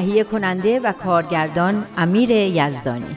تهیه کننده و کارگردان امیر یزدانی.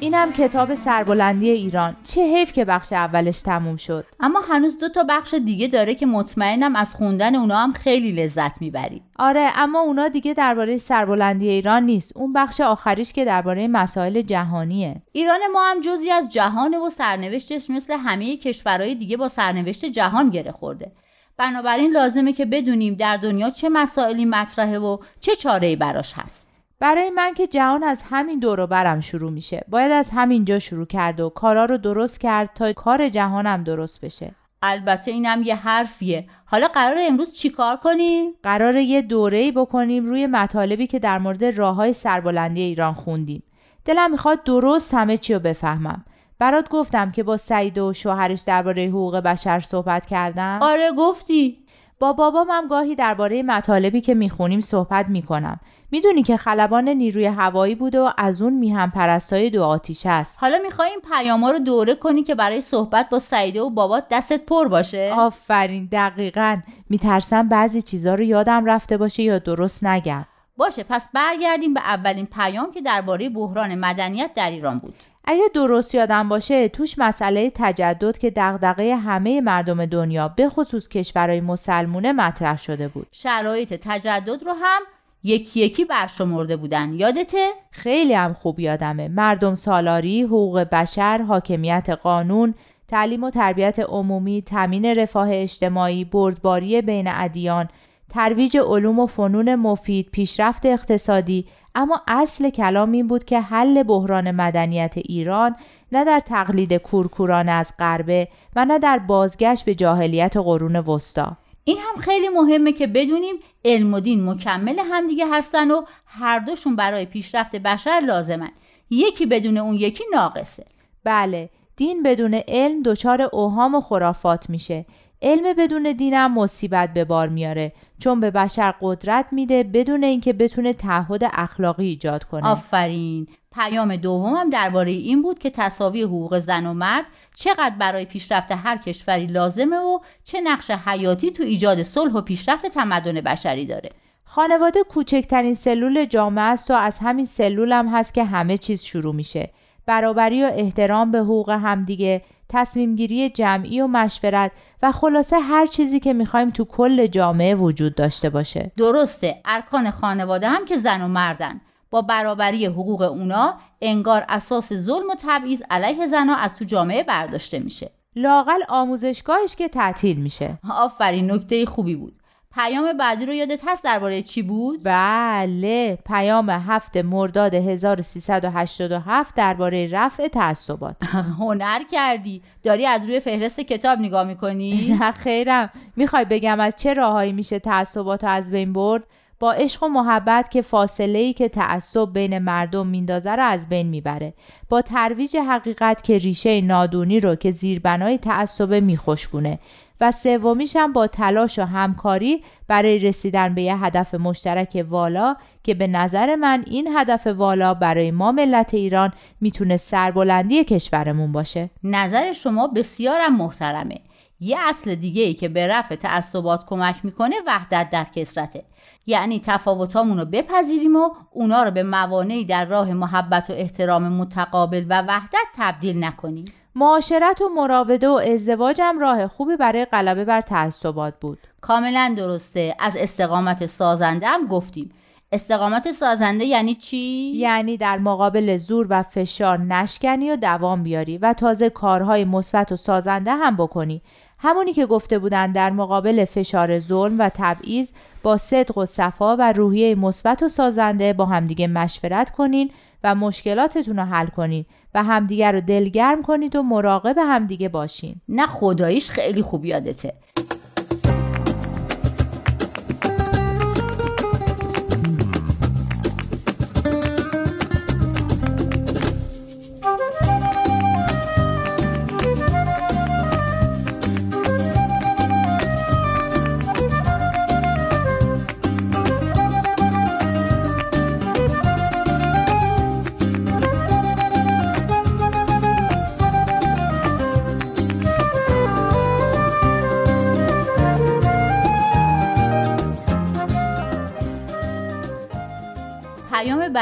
اینم کتاب سربلندی ایران. چه حیف که بخش اولش تموم شد. اما هنوز دو تا بخش دیگه داره که مطمئنم از خوندن اونا هم خیلی لذت می‌برید آره اما اونا دیگه درباره سربلندی ایران نیست. اون بخش آخریش که درباره مسائل جهانیه. ایران ما هم جزی از جهان و سرنوشتش مثل همه کشورهای دیگه با سرنوشت جهان گره خورده. بنابراین لازمه که بدونیم در دنیا چه مسائلی مطرحه و چه چاره‌ای براش هست. برای من که جهان از همین دور برم شروع میشه. باید از همینجا شروع کرد و کارا رو درست کرد تا کار جهانم درست بشه. البته اینم یه حرفیه. حالا قرار امروز چیکار کنیم؟ قرار یه دوره‌ای بکنیم روی مطالبی که در مورد راههای سربلندی ایران خوندیم. دلم می‌خواد درست همه چی رو بفهمم. برات گفتم که با سعید و شوهرش درباره حقوق بشر صحبت کردم. آره گفتی. با بابام هم گاهی درباره مطالبی که می‌خونیم صحبت می‌کنم. می‌دونی که خلبان نیروی هوایی بوده و از اون میهم پرستای دو آتیش است. حالا می‌خوای این پیاما رو دوره کنی که برای صحبت با سعیده و بابات دستت پر باشه؟ آفرین دقیقا. میترسم بعضی چیزا رو یادم رفته باشه یا درست نگم. باشه پس برگردیم به اولین پیام که درباره بحران مدنیت در ایران بود. اگه درست یادم باشه توش مسئله تجدد که دغدغه همه مردم دنیا به خصوص کشورهای مسلمونه مطرح شده بود. شرایط تجدد رو هم یکی یکی برشمرده بودن. یادته؟ خیلی هم خوب یادمه. مردم سالاری، حقوق بشر، حاکمیت قانون، تعلیم و تربیت عمومی، تامین رفاه اجتماعی، بردباری بین ادیان، ترویج علوم و فنون مفید، پیشرفت اقتصادی، اما اصل کلام این بود که حل بحران مدنیت ایران نه در تقلید کورکوران از غربه و نه در بازگشت به جاهلیت قرون وسطا. این هم خیلی مهمه که بدونیم علم و دین مکمل همدیگه هستن و هر دوشون برای پیشرفت بشر لازمن. یکی بدون اون یکی ناقصه. بله دین بدون علم دچار اوهام و خرافات میشه. علم بدون دینم مصیبت به بار میاره. چون به بشر قدرت میده بدون اینکه بتونه تعهد اخلاقی ایجاد کنه. آفرین. پیام دومم درباره این بود که تصاوی حقوق زن و مرد چقدر برای پیشرفت هر کشوری لازمه و چه نقش حیاتی تو ایجاد صلح و پیشرفت تمدن بشری داره. خانواده کوچکترین سلول جامعه است و از همین سلول هم هست که همه چیز شروع میشه. برابری و احترام به حقوق همدیگه تصمیم گیری جمعی و مشورت و خلاصه هر چیزی که می‌خوایم تو کل جامعه وجود داشته باشه. درسته ارکان خانواده هم که زن و مردن. با برابری حقوق اونا انگار اساس ظلم و تبعیض علیه زنها از تو جامعه برداشته میشه. لاقل آموزشگاهش که تعطیل میشه. آفرین نکته خوبی بود. پیام بعدی رو یادت هست درباره چی بود؟ بله پیام هفت مرداد 1387 درباره رفع تعصبات هنر کردی داری از روی فهرست کتاب نگاه می‌کنی؟ نه خیرم می‌خوای بگم از چه راههایی میشه تعصبات از بین برد؟ با عشق و محبت که فاصله ای که تعصب بین مردم میندازه رو از بین می‌بره. با ترویج حقیقت که ریشه نادونی رو که زیربنای تعصب میخوشگونه و سومیش هم با تلاش و همکاری برای رسیدن به یه هدف مشترک والا که به نظر من این هدف والا برای ما ملت ایران می‌تونه سربلندی کشورمون باشه. نظر شما بسیارم محترمه. یه اصل دیگه ای که به رفع تعصبات کمک می‌کنه وحدت در کسرته. یعنی تفاوتامون رو بپذیریم و اونا رو به موانعی در راه محبت و احترام متقابل و وحدت تبدیل نکنیم. معاشرت و مراوده و ازدواج هم راه خوبی برای غلبه بر تعصبات بود. کاملا درسته. از استقامت سازنده هم گفتیم. استقامت سازنده یعنی چی؟ یعنی در مقابل زور و فشار نشکنی و دوام بیاری و تازه کارهای مثبت و سازنده هم بکنی. همونی که گفته بودن در مقابل فشار ظلم و تبعیض با صدق و صفا و روحیه مثبت و سازنده با همدیگه مشورت کنین و مشکلاتتون رو حل کنین و همدیگه رو دلگرم کنید و مراقب همدیگه باشین. نه خداییش خیلی خوب یادته.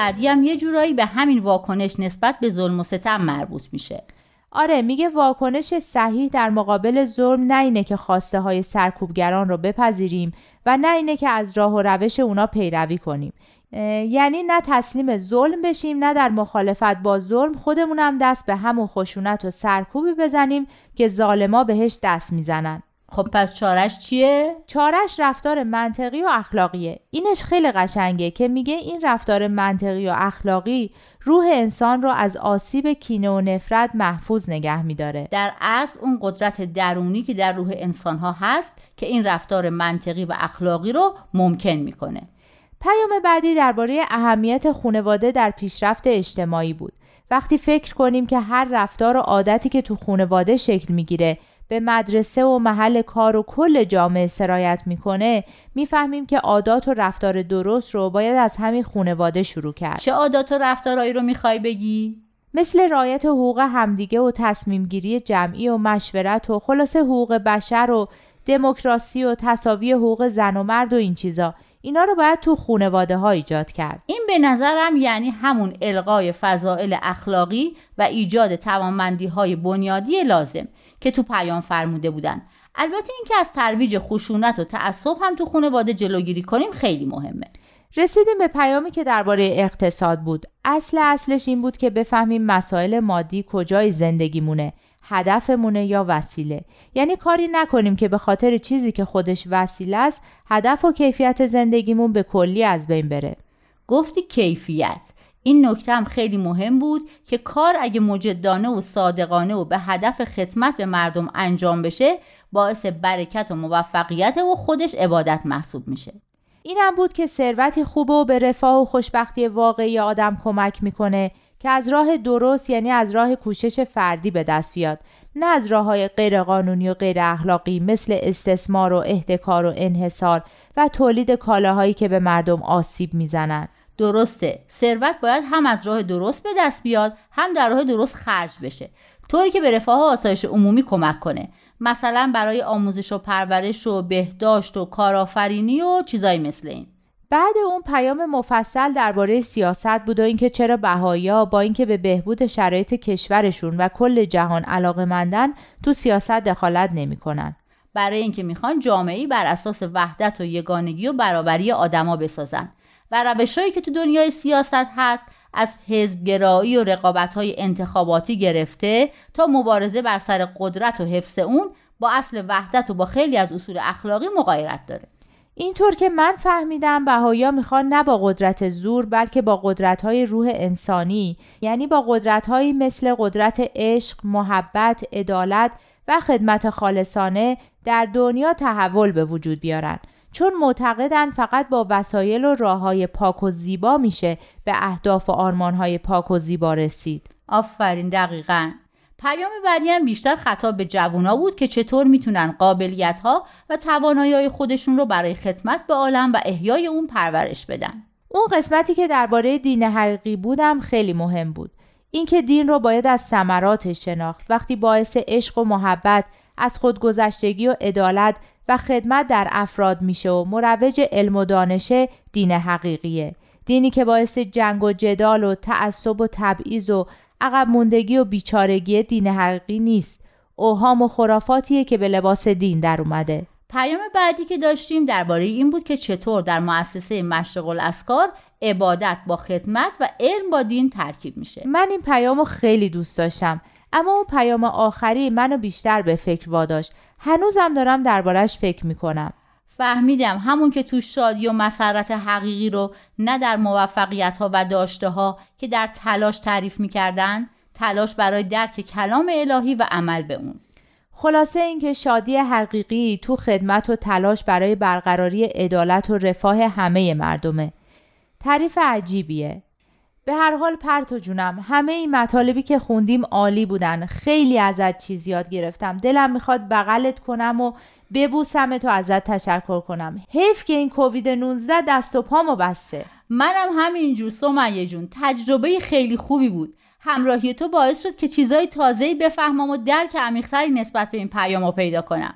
بعدی هم یه جورایی به همین واکنش نسبت به ظلم و ستم مربوط میشه. آره میگه واکنش صحیح در مقابل ظلم نه اینه که خواسته های سرکوبگران رو بپذیریم و نه اینه که از راه و روش اونا پیروی کنیم. یعنی نه تسلیم ظلم بشیم نه در مخالفت با ظلم خودمونم دست به همون خشونت و سرکوبی بزنیم که ظالما بهش دست می‌زنن. خب پس چارش چیه؟ چارش رفتار منطقی و اخلاقیه. اینش خیلی قشنگه که میگه این رفتار منطقی و اخلاقی روح انسان رو از آسیب کینه و نفرت محفوظ نگه میداره. در اصل اون قدرت درونی که در روح انسان ها هست که این رفتار منطقی و اخلاقی رو ممکن می‌کنه. پیام بعدی درباره اهمیت خانواده در پیشرفت اجتماعی بود. وقتی فکر کنیم که هر رفتار و عادتی که تو خانواده شکل می‌گیره به مدرسه و محل کار و کل جامعه سرایت می‌کنه می‌فهمیم که عادات و رفتار درست رو باید از همین خانواده شروع کرد. چه عادات و رفتارهایی رو می‌خوای بگی؟ مثل رایت حقوق همدیگه و تصمیم گیری جمعی و مشورت و خلاصه حقوق بشر و دموکراسی و تصاوی حقوق زن و مرد و این چیزا. اینا رو باید تو خونواده ها ایجاد کرد. این به نظرم یعنی همون القای فضائل اخلاقی و ایجاد توانمندی های بنیادی لازم که تو پیام فرموده بودن. البته اینکه از ترویج خشونت و تعصب هم تو خانواده جلوگیری کنیم خیلی مهمه. رسیدیم به پیامی که درباره اقتصاد بود. اصل اصلش این بود که بفهمیم مسائل مادی کجای زندگیمونه. هدفمونه یا وسیله. یعنی کاری نکنیم که به خاطر چیزی که خودش وسیله است هدف و کیفیت زندگیمون به کلی از بین بره. گفتی کیفیت. این نکته هم خیلی مهم بود که کار اگه مجدانه و صادقانه و به هدف خدمت به مردم انجام بشه باعث برکت و موفقیت و خودش عبادت محسوب میشه. اینم بود که ثروتی خوب و به رفاه و خوشبختی واقعی آدم کمک می‌کنه که از راه درست یعنی از راه کوشش فردی به دست بیاد. نه از راه های غیر قانونی و غیر اخلاقی مثل استثمار و احتکار و انحصار و تولید کالاهایی که به مردم آسیب می‌زنند. درسته. ثروت باید هم از راه درست به دست بیاد هم در راه درست خرج بشه. طوری که به رفاه و آسایش عمومی کمک کنه. مثلا برای آموزش و پرورش و بهداشت و کارآفرینی و چیزایی مثل این. بعد اون پیام مفصل درباره سیاست بود و اینکه چرا بهایا با اینکه به بهبود شرایط کشورشون و کل جهان علاقه مندن تو سیاست دخالت نمی‌کنن. برای اینکه می‌خوان جامعه بر اساس وحدت و یگانگی و برابری آدما بسازن و روشهایی که تو دنیای سیاست هست از حزبگرایی و رقابت‌های انتخاباتی گرفته تا مبارزه بر سر قدرت و حفظ اون با اصل وحدت و با خیلی از اصول اخلاقی مغایرت داره اینطور که من فهمیدم بهایا می‌خوان نه با قدرت زور بلکه با قدرت های روح انسانی. یعنی با قدرت هایی مثل قدرت عشق، محبت، عدالت و خدمت خالصانه در دنیا تحول به وجود بیارن. چون معتقدن فقط با وسایل و راه های پاک و زیبا میشه به اهداف و آرمان های پاک و زیبا رسید. آفرین دقیقا. پیام بعدی هم بیشتر خطاب به جوونا بود که چطور می‌تونن قابلیت ها و توانایی خودشون رو برای خدمت به عالم و احیای اون پرورش بدن. اون قسمتی که درباره دین حقیقی بودم خیلی مهم بود. اینکه دین رو باید از ثمراتش شناخت وقتی باعث عشق و محبت از خودگذشتگی و عدالت و خدمت در افراد میشه و مروج علم و دانشه دین حقیقیه دینی که باعث جنگ و جدال و تعصب و تبعیض و عقب موندگی و بیچارگی دین حقیقی نیست. اوهام و خرافاتیه که به لباس دین در اومده. پیام بعدی که داشتیم درباره این بود که چطور در مؤسسه مشرق الاسکار عبادت با خدمت و علم با دین ترکیب میشه. من این پیام رو خیلی دوست داشتم اما اون پیام آخری منو بیشتر به فکر واداشت. هنوزم دارم دربارش فکر می‌کنم. فهمیدم همون که تو شادی و مسرت حقیقی رو نه در موفقیت ها و داشته ها که در تلاش تعریف می‌کردن تلاش برای درک کلام الهی و عمل به اون. خلاصه اینکه شادی حقیقی تو خدمت و تلاش برای برقراری عدالت و رفاه همه مردمه. تعریف عجیبیه. به هر حال پرتو جونم. همه این مطالبی که خوندیم عالی بودن. خیلی ازت چیز یاد گرفتم. دلم می‌خواد بغلت کنم و ببوسم تو ازت تشکر کنم. حیف که این کووید 19 دست و پامو بسته. منم همینجور سمیه جون. تجربه خیلی خوبی بود. همراهی تو باعث شد که چیزای تازه‌ای بفهمم و درک عمیقتری نسبت به این پیامو پیدا کنم.